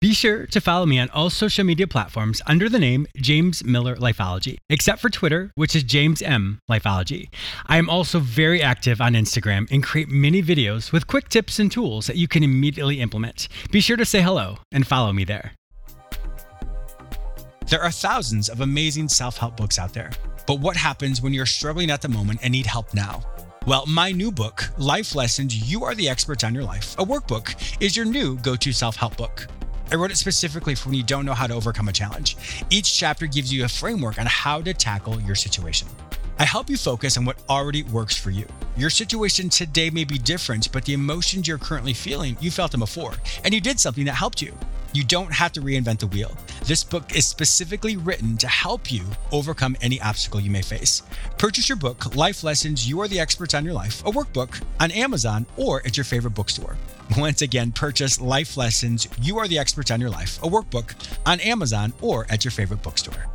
Be sure to follow me on all social media platforms under the name James Miller Lifeology, except for Twitter, which is James M Lifeology. I am also very active on Instagram and create many videos with quick tips and tools that you can immediately implement. Be sure to say hello and follow me there. There are thousands of amazing self help books out there, but what happens when you're struggling at the moment and need help now? Well, my new book, Life Lessons You Are the Experts on Your Life, a workbook, is your new go to self help book. I wrote it specifically for when you don't know how to overcome a challenge. Each chapter gives you a framework on how to tackle your situation. I help you focus on what already works for you. Your situation today may be different, but the emotions you're currently feeling, you felt them before, and you did something that helped you. You don't have to reinvent the wheel. This book is specifically written to help you overcome any obstacle you may face. Purchase your book, Life Lessons You Are the Experts on Your Life, a workbook, on Amazon or at your favorite bookstore. Once again, purchase Life Lessons You Are the Experts on Your Life, a workbook, on Amazon or at your favorite bookstore.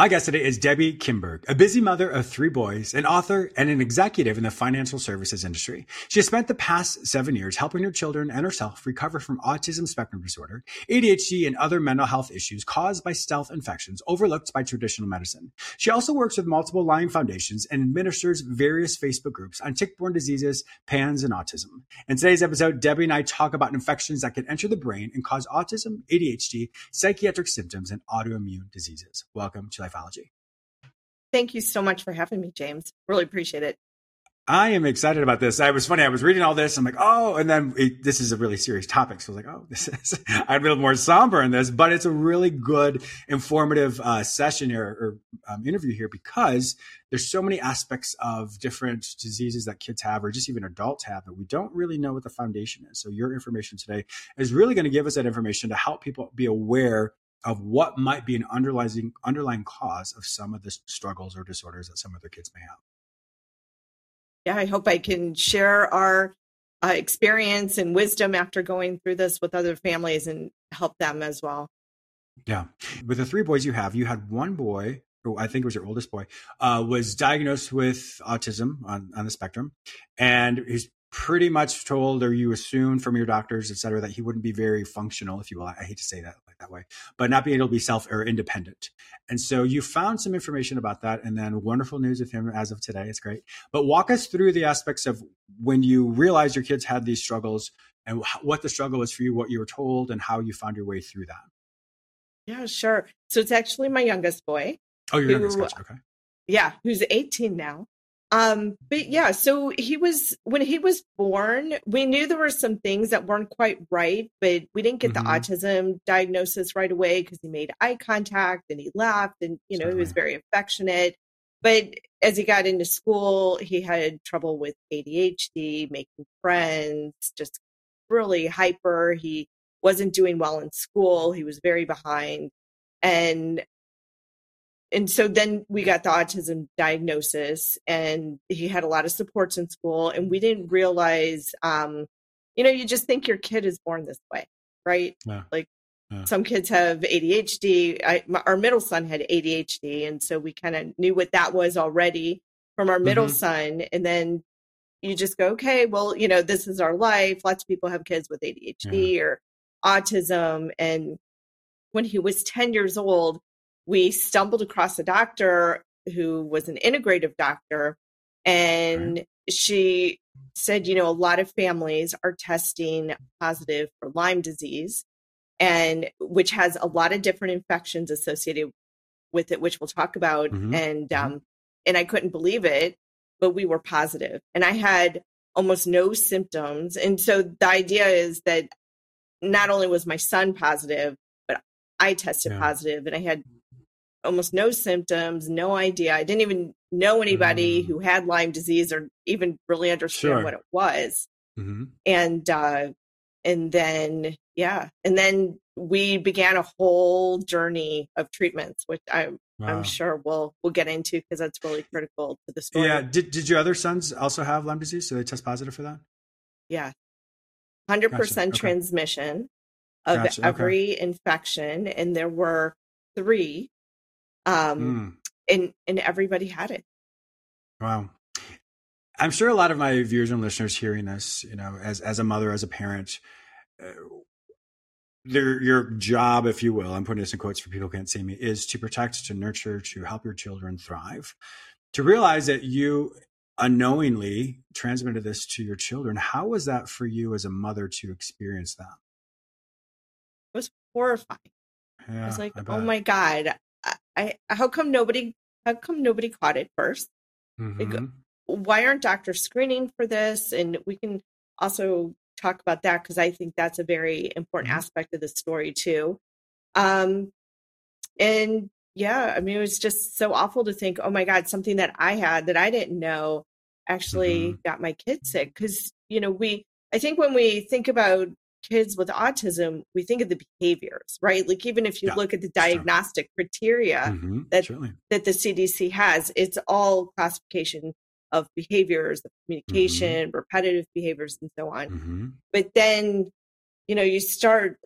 My guest today is Debbie Kimberg, a busy mother of three boys, an author, and an executive in the financial services industry. She has spent the past seven years helping her children and herself recover from autism spectrum disorder, ADHD, and other mental health issues caused by stealth infections overlooked by traditional medicine. She also works with multiple Lyme foundations and administers various Facebook groups on tick-borne diseases, PANS, and autism. In today's episode, Debbie and I talk about infections that can enter the brain and cause autism, ADHD, psychiatric symptoms, and autoimmune diseases. Welcome to Thank you so much for having me, James. Really appreciate it. I am excited about this. I was funny. I was reading all this. I'm like, oh, and then it, this is a really serious topic. So I was like, oh, this is, I'd be a little more somber in this, but it's a really good, informative uh, session or, or um, interview here because there's so many aspects of different diseases that kids have or just even adults have that we don't really know what the foundation is. So your information today is really going to give us that information to help people be aware of what might be an underlying underlying cause of some of the struggles or disorders that some of their kids may have. Yeah, I hope I can share our uh, experience and wisdom after going through this with other families and help them as well. Yeah, with the three boys you have, you had one boy who I think was your oldest boy, uh, was diagnosed with autism on, on the spectrum, and he's pretty much told or you assumed from your doctors, et cetera, that he wouldn't be very functional, if you will. I hate to say that like that way, but not being able to be self or independent. And so you found some information about that and then wonderful news with him as of today. It's great. But walk us through the aspects of when you realized your kids had these struggles and what the struggle was for you, what you were told and how you found your way through that. Yeah, sure. So it's actually my youngest boy. Oh, your youngest, who, okay. Yeah, who's 18 now. Um, but yeah, so he was when he was born, we knew there were some things that weren't quite right, but we didn't get mm-hmm. the autism diagnosis right away because he made eye contact and he laughed and you know, he was very affectionate. But as he got into school, he had trouble with ADHD, making friends, just really hyper. He wasn't doing well in school. He was very behind. And and so then we got the autism diagnosis and he had a lot of supports in school and we didn't realize um you know you just think your kid is born this way right yeah. like yeah. some kids have adhd I, my, our middle son had adhd and so we kind of knew what that was already from our middle mm-hmm. son and then you just go okay well you know this is our life lots of people have kids with adhd yeah. or autism and when he was 10 years old we stumbled across a doctor who was an integrative doctor and right. she said you know a lot of families are testing positive for lyme disease and which has a lot of different infections associated with it which we'll talk about mm-hmm. and mm-hmm. um and i couldn't believe it but we were positive and i had almost no symptoms and so the idea is that not only was my son positive but i tested yeah. positive and i had almost no symptoms, no idea. I didn't even know anybody mm. who had Lyme disease or even really understand sure. what it was. Mm-hmm. And uh, and then yeah, and then we began a whole journey of treatments, which I'm wow. I'm sure we'll we'll get into because that's really critical to the story. Yeah. Did did your other sons also have Lyme disease? So they test positive for that? Yeah. Hundred gotcha. percent okay. transmission of gotcha. every okay. infection, and there were three, um, mm. and and everybody had it. Wow. I'm sure a lot of my viewers and listeners hearing this, you know, as as a mother, as a parent, uh, their your job, if you will, I'm putting this in quotes for people who can't see me, is to protect, to nurture, to help your children thrive. To realize that you unknowingly transmitted this to your children, how was that for you as a mother to experience that? It was horrifying. Yeah, I was like, I oh my god, I, how come nobody how come nobody caught it 1st mm-hmm. like, why aren't doctors screening for this? And we can also talk about that because I think that's a very important mm-hmm. aspect of the story too. Um, and yeah, I mean, it was just so awful to think, oh my God, something that I had that I didn't know actually mm-hmm. got my kids sick. Because, you know, we, I think when we think about kids with autism, we think of the behaviors, right? Like even if you yeah, look at the diagnostic sure. criteria mm-hmm, that that the CDC has, it's all classification of behaviors, of mm-hmm. communication, mm-hmm. repetitive behaviors, and so on. Mm-hmm. But then, you know, you start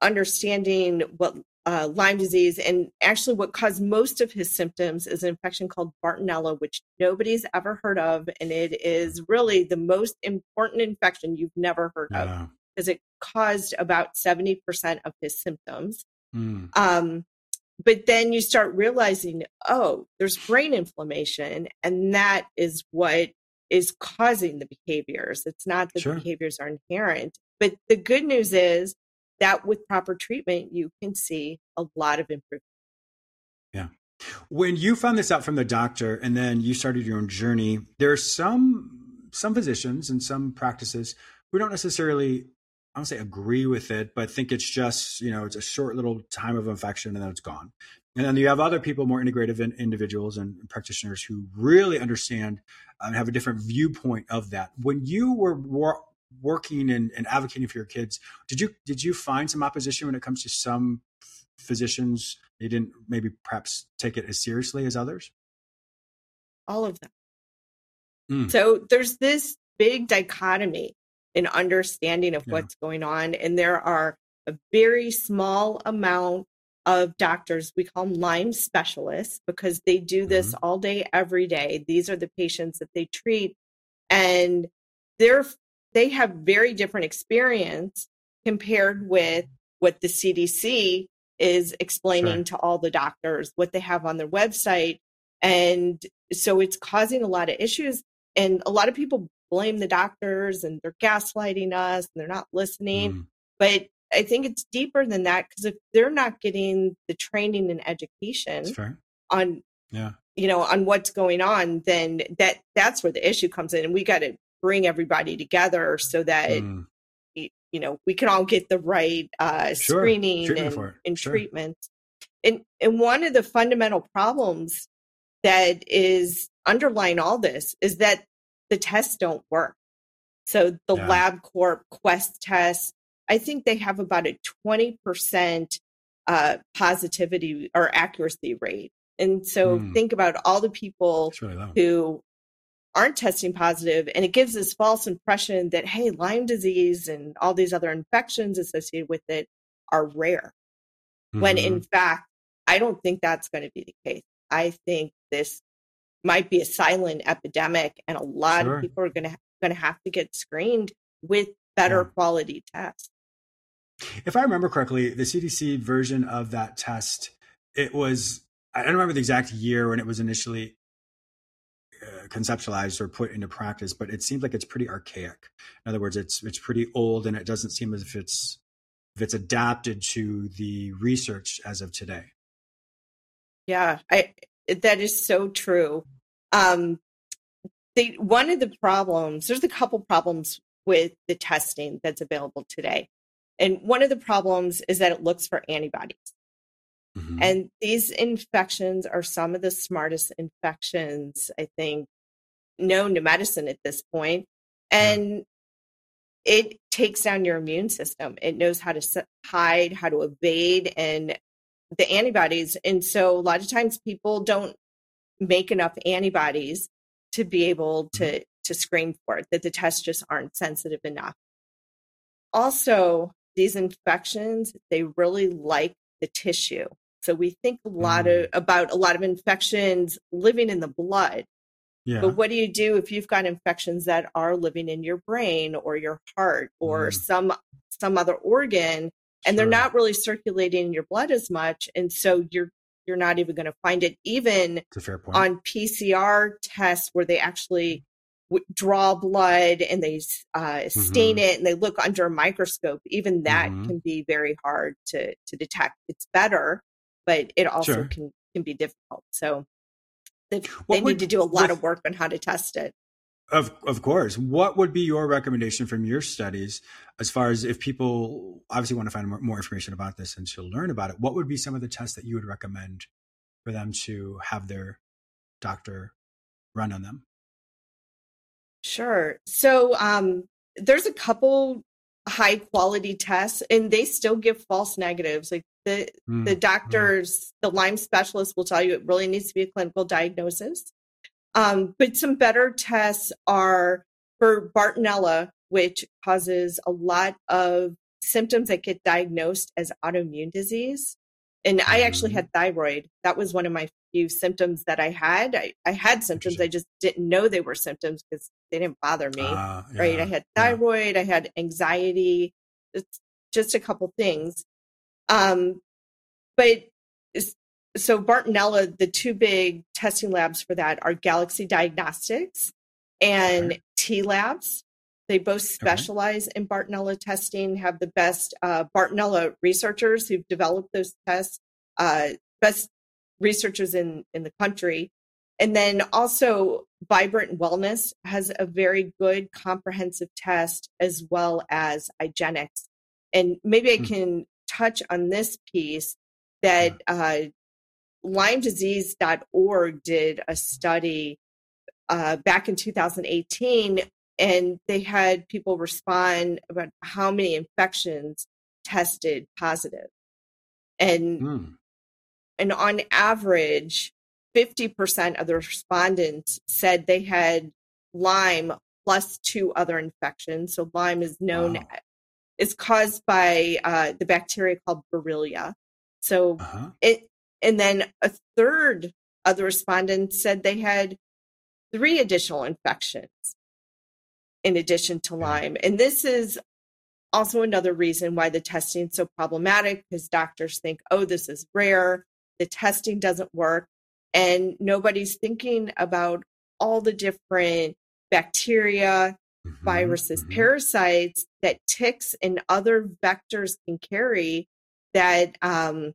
understanding what uh, Lyme disease and actually what caused most of his symptoms is an infection called Bartonella, which nobody's ever heard of. And it is really the most important infection you've never heard yeah. of because it caused about 70% of his symptoms. Mm. Um, but then you start realizing, oh, there's brain inflammation, and that is what is causing the behaviors. It's not that sure. the behaviors are inherent. But the good news is that with proper treatment, you can see a lot of improvement. Yeah. When you found this out from the doctor and then you started your own journey, there are some some physicians and some practices who don't necessarily I don't say agree with it, but think it's just, you know, it's a short little time of infection and then it's gone. And then you have other people, more integrative in, individuals and practitioners who really understand and have a different viewpoint of that. When you were wor- working and, and, advocating for your kids, did you did you find some opposition when it comes to some physicians? They didn't maybe perhaps take it as seriously as others. All of them. Mm. So there's this big dichotomy an understanding of yeah. what's going on. And there are a very small amount of doctors, we call them Lyme specialists because they do this mm-hmm. all day, every day. These are the patients that they treat. And they're they have very different experience compared with what the CDC is explaining sure. to all the doctors, what they have on their website. And so it's causing a lot of issues. And a lot of people blame the doctors and they're gaslighting us and they're not listening. Mm. But I think it's deeper than that because if they're not getting the training and education on yeah you know on what's going on then that that's where the issue comes in and we got to bring everybody together so that mm. you know we can all get the right uh, sure. screening treatment and, and sure. treatment and and one of the fundamental problems that is underlying all this is that the tests don't work. So the yeah. LabCorp Quest test, I think they have about a 20% uh, positivity or accuracy rate. And so mm. think about all the people really who aren't testing positive, and it gives this false impression that, hey, Lyme disease and all these other infections associated with it are rare. Mm-hmm. When in fact, I don't think that's going to be the case. I think this might be a silent epidemic and a lot sure. of people are going to going to have to get screened with better yeah. quality tests. If I remember correctly, the CDC version of that test, it was I don't remember the exact year when it was initially uh, conceptualized or put into practice, but it seems like it's pretty archaic. In other words, it's it's pretty old, and it doesn't seem as if it's if it's adapted to the research as of today. Yeah, I that is so true. Um, they, one of the problems, there's a couple problems with the testing that's available today. And one of the problems is that it looks for antibodies. Mm-hmm. And these infections are some of the smartest infections, I think, known to medicine at this point. And yeah. it takes down your immune system. It knows how to hide, how to evade, and the antibodies. And so a lot of times people don't make enough antibodies to be able to mm-hmm. to screen for it, that the tests just aren't sensitive enough. Also, these infections, they really like the tissue. So we think a lot mm. of about a lot of infections living in the blood. Yeah. But what do you do if you've got infections that are living in your brain or your heart or mm. some some other organ and sure. they're not really circulating in your blood as much and so you're you're not even going to find it even on PCR tests where they actually w- draw blood and they uh, stain mm-hmm. it and they look under a microscope even that mm-hmm. can be very hard to to detect it's better but it also sure. can can be difficult so they, they need to do a lot with, of work on how to test it of of course. What would be your recommendation from your studies as far as if people obviously want to find more, more, information about this and to learn about it? What would be some of the tests that you would recommend for them to have their doctor run on them? Sure. So um, there's a couple high quality tests, and they still give false negatives. Like the mm, the doctors, the Lyme specialist will tell you it really needs to be a clinical diagnosis. Um, but some better tests are for Bartonella, which causes a lot of symptoms that get diagnosed as autoimmune disease. And I actually mm-hmm. had thyroid. That was one of my few symptoms that I had. I, I had symptoms. I just didn't know they were symptoms because they didn't bother me. Uh, yeah, right. I had thyroid. Yeah. I had anxiety. It's just a couple things. Um, but so Bartonella, the two big testing labs for that are Galaxy Diagnostics and. T Labs. They both specialize in Bartonella testing, have the best uh, Bartonella researchers who've developed those tests, uh, best researchers in, in the country. And then also, Vibrant Wellness has a very good comprehensive test as well as IGeneX. And maybe I hmm. can touch on this piece that uh, LymeDisease.org did a study uh, back in 2018, and they had people respond about how many infections tested positive. And, mm. and on average, 50% of the respondents said they had Lyme plus two other infections. So Lyme is known wow. is caused by uh, the bacteria called Borrelia. So uh-huh. it and then a third of the respondents said they had three additional infections in addition to Lyme. And this is also another reason why the testing is so problematic because doctors think, oh, this is rare, the testing doesn't work, and nobody's thinking about all the different bacteria, mm-hmm, viruses, mm-hmm. parasites that ticks and other vectors can carry that um,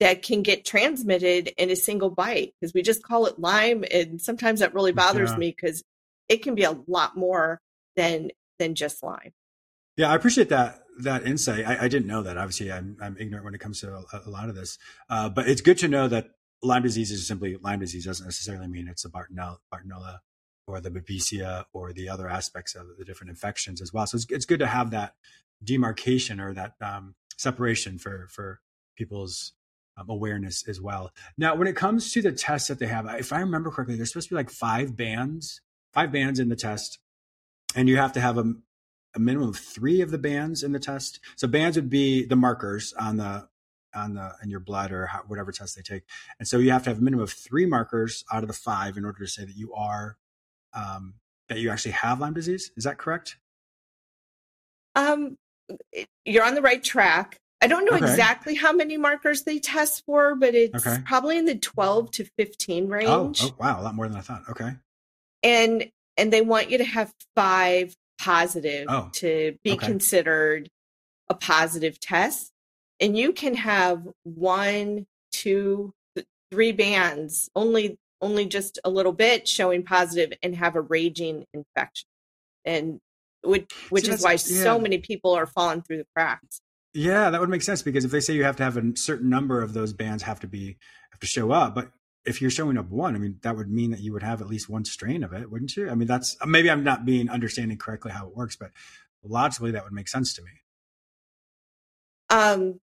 that can get transmitted in a single bite because we just call it Lyme and sometimes that really bothers yeah. me because it can be a lot more than than just Lyme. Yeah i appreciate that that insight. I, I didn't know that. Obviously i'm, I'm ignorant when it comes to a, a lot of this. Uh, but it's good to know that lyme disease is simply lyme disease. Doesn't necessarily mean it's a bartonella, bartonella or the babesia or the other aspects of the different infections as well. So it's, it's good to have that demarcation or that um, separation for for people's um, awareness as well. Now, when it comes to the tests that they have, if I remember correctly, there's supposed to be like five bands, five bands in the test, and you have to have a, a minimum of three of the bands in the test. So bands would be the markers on the on the in your blood or how, whatever test they take, and so you have to have a minimum of three markers out of the five in order to say that you are um, that you actually have Lyme disease. Is that correct? Um, you're on the right track. I don't know okay. exactly how many markers they test for, but it's okay. probably in the 12 to 15 range. Oh, oh, wow, a lot more than I thought. Okay. And and they want you to have five positive oh, to be okay. considered a positive test. And you can have one, two, three bands, only only just a little bit showing positive and have a raging infection. And which which See, is why yeah. so many people are falling through the cracks. Yeah, that would make sense because if they say you have to have a certain number of those bands have to be have to show up, but if you're showing up one, I mean, that would mean that you would have at least one strain of it, wouldn't you? I mean, that's maybe I'm not being understanding correctly how it works, but logically that would make sense to me. Um,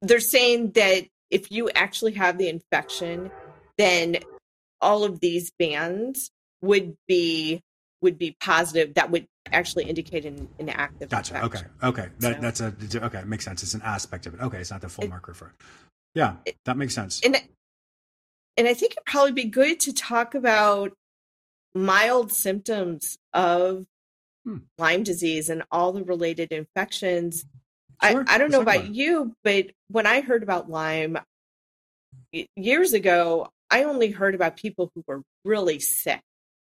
they're saying that if you actually have the infection, then all of these bands would be would be positive. That would actually indicate an, an active. Gotcha. Infection. Okay. Okay. That, so, that's a okay. It makes sense. It's an aspect of it. Okay. It's not the full it, marker for it. Yeah, it, that makes sense. And and I think it'd probably be good to talk about mild symptoms of hmm. Lyme disease and all the related infections. Sure. I, I don't know about, about you, but when I heard about Lyme years ago, I only heard about people who were really sick,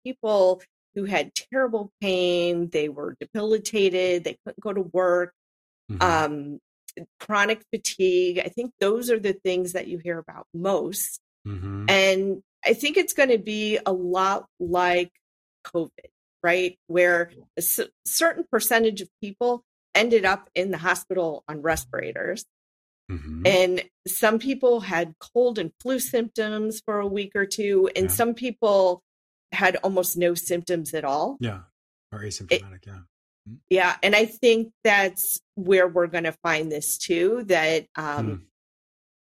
people who had terrible pain, they were debilitated, they couldn't go to work, mm-hmm. um, chronic fatigue. I think those are the things that you hear about most. Mm-hmm. And I think it's going to be a lot like COVID, right? Where a c- certain percentage of people ended up in the hospital on respirators. Mm-hmm. And some people had cold and flu symptoms for a week or two, and yeah. some people had almost no symptoms at all. Yeah, or asymptomatic. It, yeah. Mm-hmm. Yeah, and I think that's where we're going to find this too. That um, mm.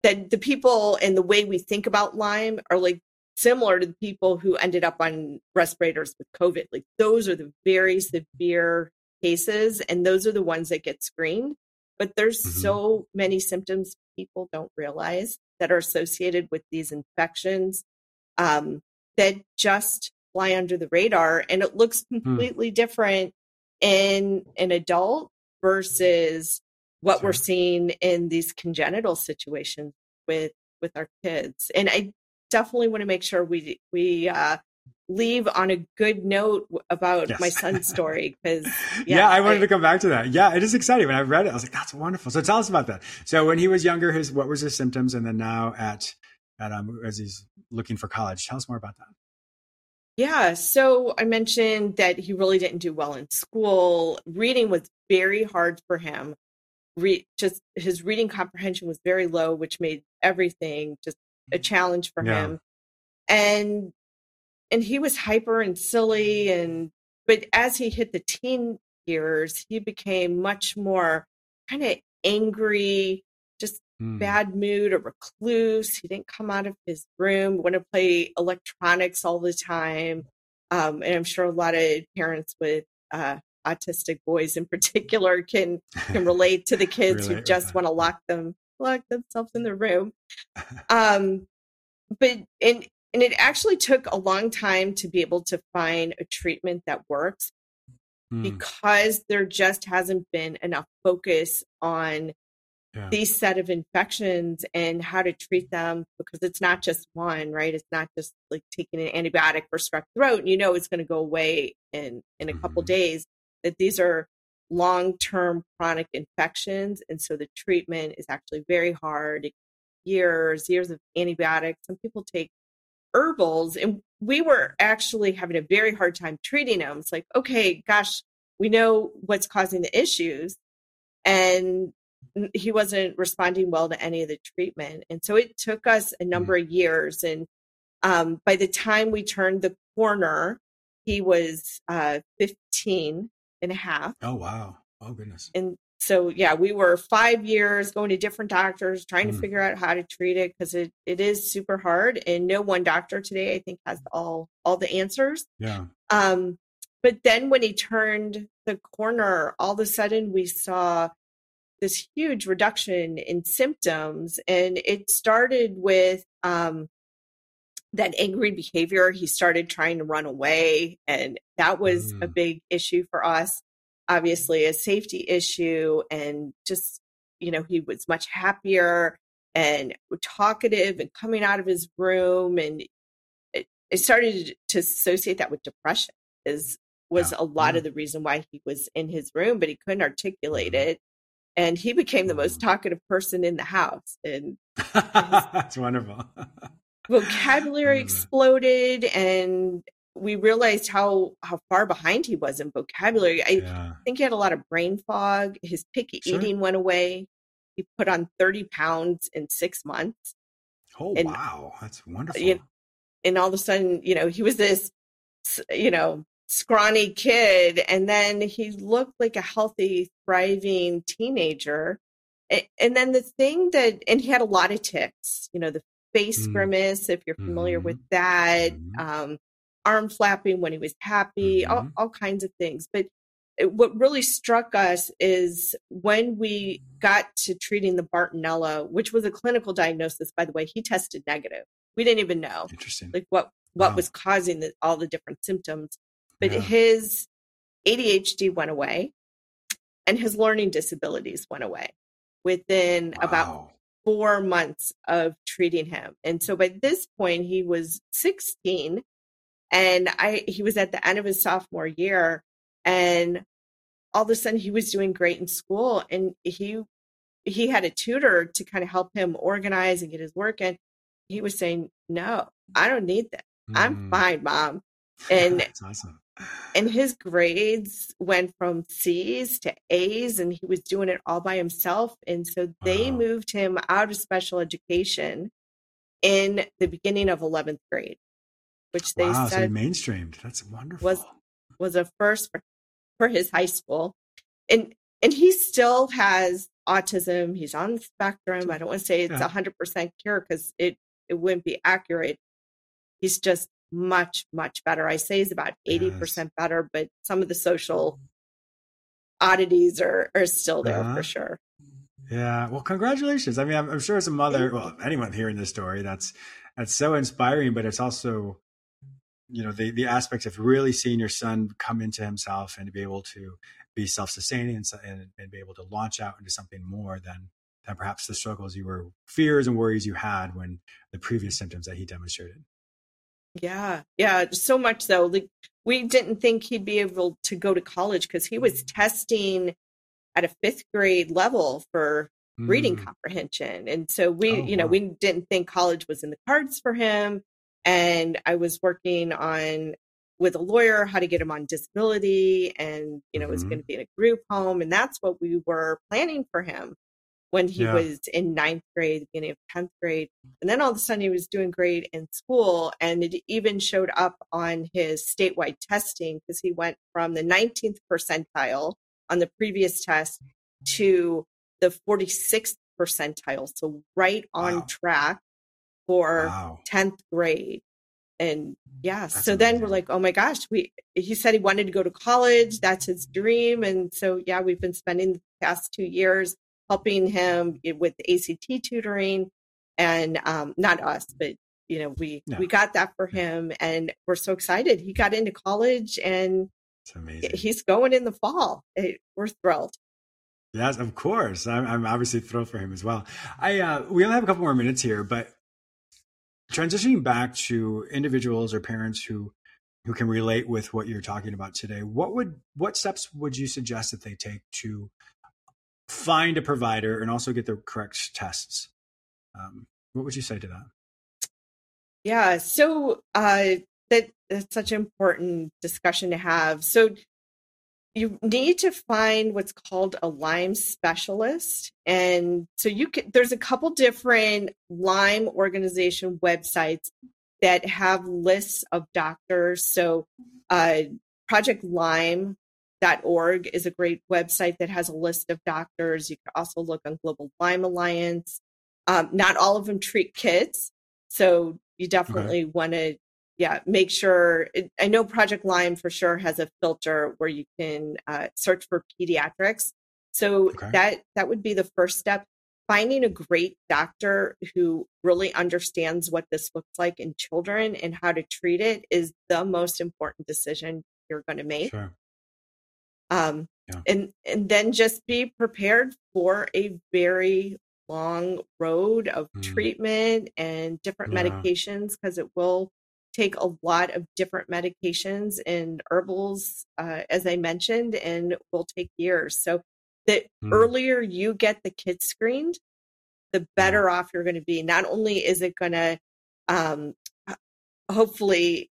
that the people and the way we think about Lyme are like similar to the people who ended up on respirators with COVID. Like those are the very severe cases, and those are the ones that get screened. But there's mm-hmm. so many symptoms people don't realize that are associated with these infections um, that just fly under the radar, and it looks hmm. completely mm. different in an adult versus what sure. we're seeing in these congenital situations with with our kids. And I definitely want to make sure we we uh, leave on a good note about yes. my son's story because yeah, yeah, I wanted I, to come back to that. Yeah, it is exciting. When I read it, I was like, "That's wonderful." So tell us about that. So when he was younger, his what was his symptoms, and then now at at um as he's looking for college, tell us more about that. Yeah, so I mentioned that he really didn't do well in school. Reading was very hard for him. Re- just his reading comprehension was very low, which made everything just a mm-hmm. challenge for yeah. him. And and he was hyper and silly and but as he hit the teen years, he became much more kind of angry, mm. bad mood, a recluse. He didn't come out of his room, want to play electronics all the time. Um, and I'm sure a lot of parents with uh, autistic boys in particular can can relate to the kids who just want to lock them lock themselves in the room. Um, but and and it actually took a long time to be able to find a treatment that works mm. because there just hasn't been enough focus on yeah. these set of infections and how to treat them because it's not just one right it's not just like taking an antibiotic for strep throat and you know it's going to go away in in a mm-hmm. couple days that these are long-term chronic infections and so the treatment is actually very hard years years of antibiotics some people take herbals and we were actually having a very hard time treating them it's like okay gosh we know what's causing the issues and he wasn't responding well to any of the treatment and so it took us a number mm-hmm. of years and um, by the time we turned the corner he was uh, 15 and a half oh wow oh goodness and so yeah, we were five years going to different doctors, trying mm. to figure out how to treat it because it, it is super hard. And no one doctor today, I think, has all all the answers. Yeah. Um, but then when he turned the corner, all of a sudden we saw this huge reduction in symptoms, and it started with um, that angry behavior. He started trying to run away, and that was mm. a big issue for us obviously a safety issue and just you know he was much happier and talkative and coming out of his room and it, it started to associate that with depression is was yeah. a lot yeah. of the reason why he was in his room but he couldn't articulate mm-hmm. it and he became the most talkative person in the house and that's wonderful vocabulary exploded and we realized how how far behind he was in vocabulary. I yeah. think he had a lot of brain fog. His picky sure. eating went away. He put on 30 pounds in six months. Oh and, wow, that's wonderful. You know, and all of a sudden, you know, he was this, you know, scrawny kid, and then he looked like a healthy, thriving teenager. and then the thing that and he had a lot of tics you know the face mm. grimace if you're familiar mm-hmm. with that mm-hmm. um, arm flapping when he was happy mm-hmm. all, all kinds of things but it, what really struck us is when we got to treating the bartonella which was a clinical diagnosis by the way he tested negative we didn't even know interesting like what what wow. was causing the, all the different symptoms but yeah. his adhd went away and his learning disabilities went away within wow. about four months of treating him. And so by this point, he was 16 and I, he was at the end of his sophomore year and all of a sudden he was doing great in school and he, he had a tutor to kind of help him organize and get his work in. He was saying, no, I don't need that. Mm. I'm fine, mom. And That's awesome and his grades went from C's to A's, and he was doing it all by himself. And so they wow. moved him out of special education in the beginning of 11th grade, which they wow, said so mainstreamed. That's wonderful. Was was a first for, for his high school, and and he still has autism. He's on the spectrum. I don't want to say it's hundred percent cure because it it wouldn't be accurate. He's just much, much better. I say is about 80% yes. better, but some of the social oddities are, are still there uh-huh. for sure. Yeah. Well, congratulations. I mean, I'm, I'm sure as a mother, well, anyone hearing this story, that's, that's so inspiring, but it's also, you know, the, the aspects of really seeing your son come into himself and to be able to be self-sustaining and, and, and be able to launch out into something more than, than perhaps the struggles you were, fears and worries you had when the previous symptoms that he demonstrated. Yeah, yeah, so much so. Like we didn't think he'd be able to go to college because he was testing at a fifth grade level for mm. reading comprehension, and so we, oh, you know, wow. we didn't think college was in the cards for him. And I was working on with a lawyer how to get him on disability, and you know, mm-hmm. it was going to be in a group home, and that's what we were planning for him when he yeah. was in ninth grade, beginning of 10th grade. And then all of a sudden he was doing great in school. And it even showed up on his statewide testing because he went from the 19th percentile on the previous test to the 46th percentile. So right on wow. track for wow. 10th grade. And yeah, That's so amazing. then we're like, oh my gosh, we he said he wanted to go to college. That's his dream. And so yeah, we've been spending the past two years helping him with ACT tutoring and um, not us, but you know, we no. we got that for him and we're so excited. He got into college and he's going in the fall. It, we're thrilled. Yes, of course. I'm, I'm, obviously thrilled for him as well. I uh, we only have a couple more minutes here, but transitioning back to individuals or parents who who can relate with what you're talking about today, what would what steps would you suggest that they take to find a provider and also get the correct tests. Um, what would you say to that? Yeah, so uh, that that's such an important discussion to have. So you need to find what's called a Lyme specialist, and so you can. There's a couple different Lyme organization websites that have lists of doctors. So uh, Project Lyme org is a great website that has a list of doctors. You can also look on Global Lyme Alliance. Um, not all of them treat kids, so you definitely okay. want to, yeah, make sure. It, I know Project Lyme for sure has a filter where you can uh, search for pediatrics. So okay. that that would be the first step. Finding a great doctor who really understands what this looks like in children and how to treat it is the most important decision you're going to make. Sure. Um, yeah. and and then just be prepared for a very long road of mm. treatment and different yeah. medications because it will take a lot of different medications and herbals uh, as i mentioned and will take years so the mm. earlier you get the kids screened the better yeah. off you're going to be not only is it going to um, hopefully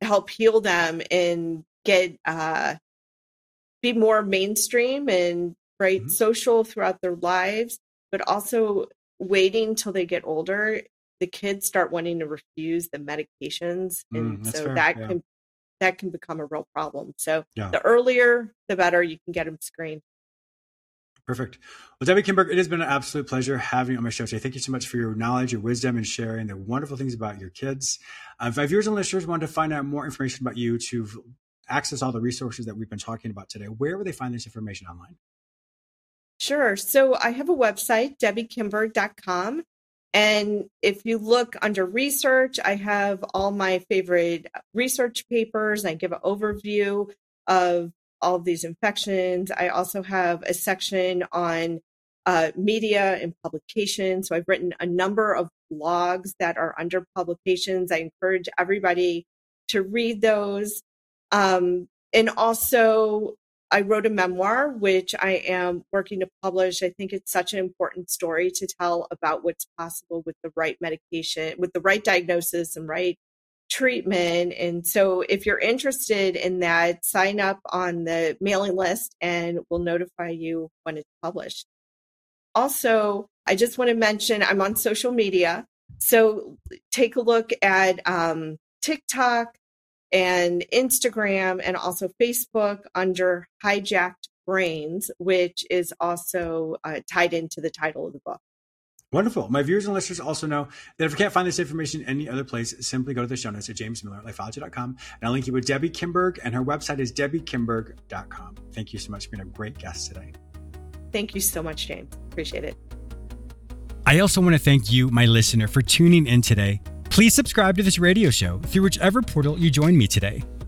help heal them and get uh, be more mainstream and right mm-hmm. social throughout their lives, but also waiting till they get older. The kids start wanting to refuse the medications, and mm, so fair. that yeah. can that can become a real problem. So yeah. the earlier, the better you can get them screened. Perfect. Well, Debbie Kimberg, it has been an absolute pleasure having you on my show today. Thank you so much for your knowledge, your wisdom, and sharing the wonderful things about your kids. Uh, if viewers and listeners want to find out more information about you to access all the resources that we've been talking about today, where would they find this information online? Sure. So I have a website, debbiekimberg.com. And if you look under research, I have all my favorite research papers. I give an overview of all of these infections. I also have a section on uh, media and publications. So I've written a number of blogs that are under publications. I encourage everybody to read those. Um, and also, I wrote a memoir, which I am working to publish. I think it's such an important story to tell about what's possible with the right medication, with the right diagnosis and right treatment. And so if you're interested in that, sign up on the mailing list and we'll notify you when it's published. Also, I just want to mention I'm on social media. So take a look at um, TikTok and Instagram and also Facebook under Hijacked Brains, which is also uh, tied into the title of the book. Wonderful. My viewers and listeners also know that if you can't find this information any other place, simply go to the show notes at jamesmillerlifeology.com and I'll link you with Debbie Kimberg and her website is debbiekimberg.com. Thank you so much for being a great guest today. Thank you so much, James. Appreciate it. I also want to thank you, my listener, for tuning in today. Please subscribe to this radio show through whichever portal you join me today.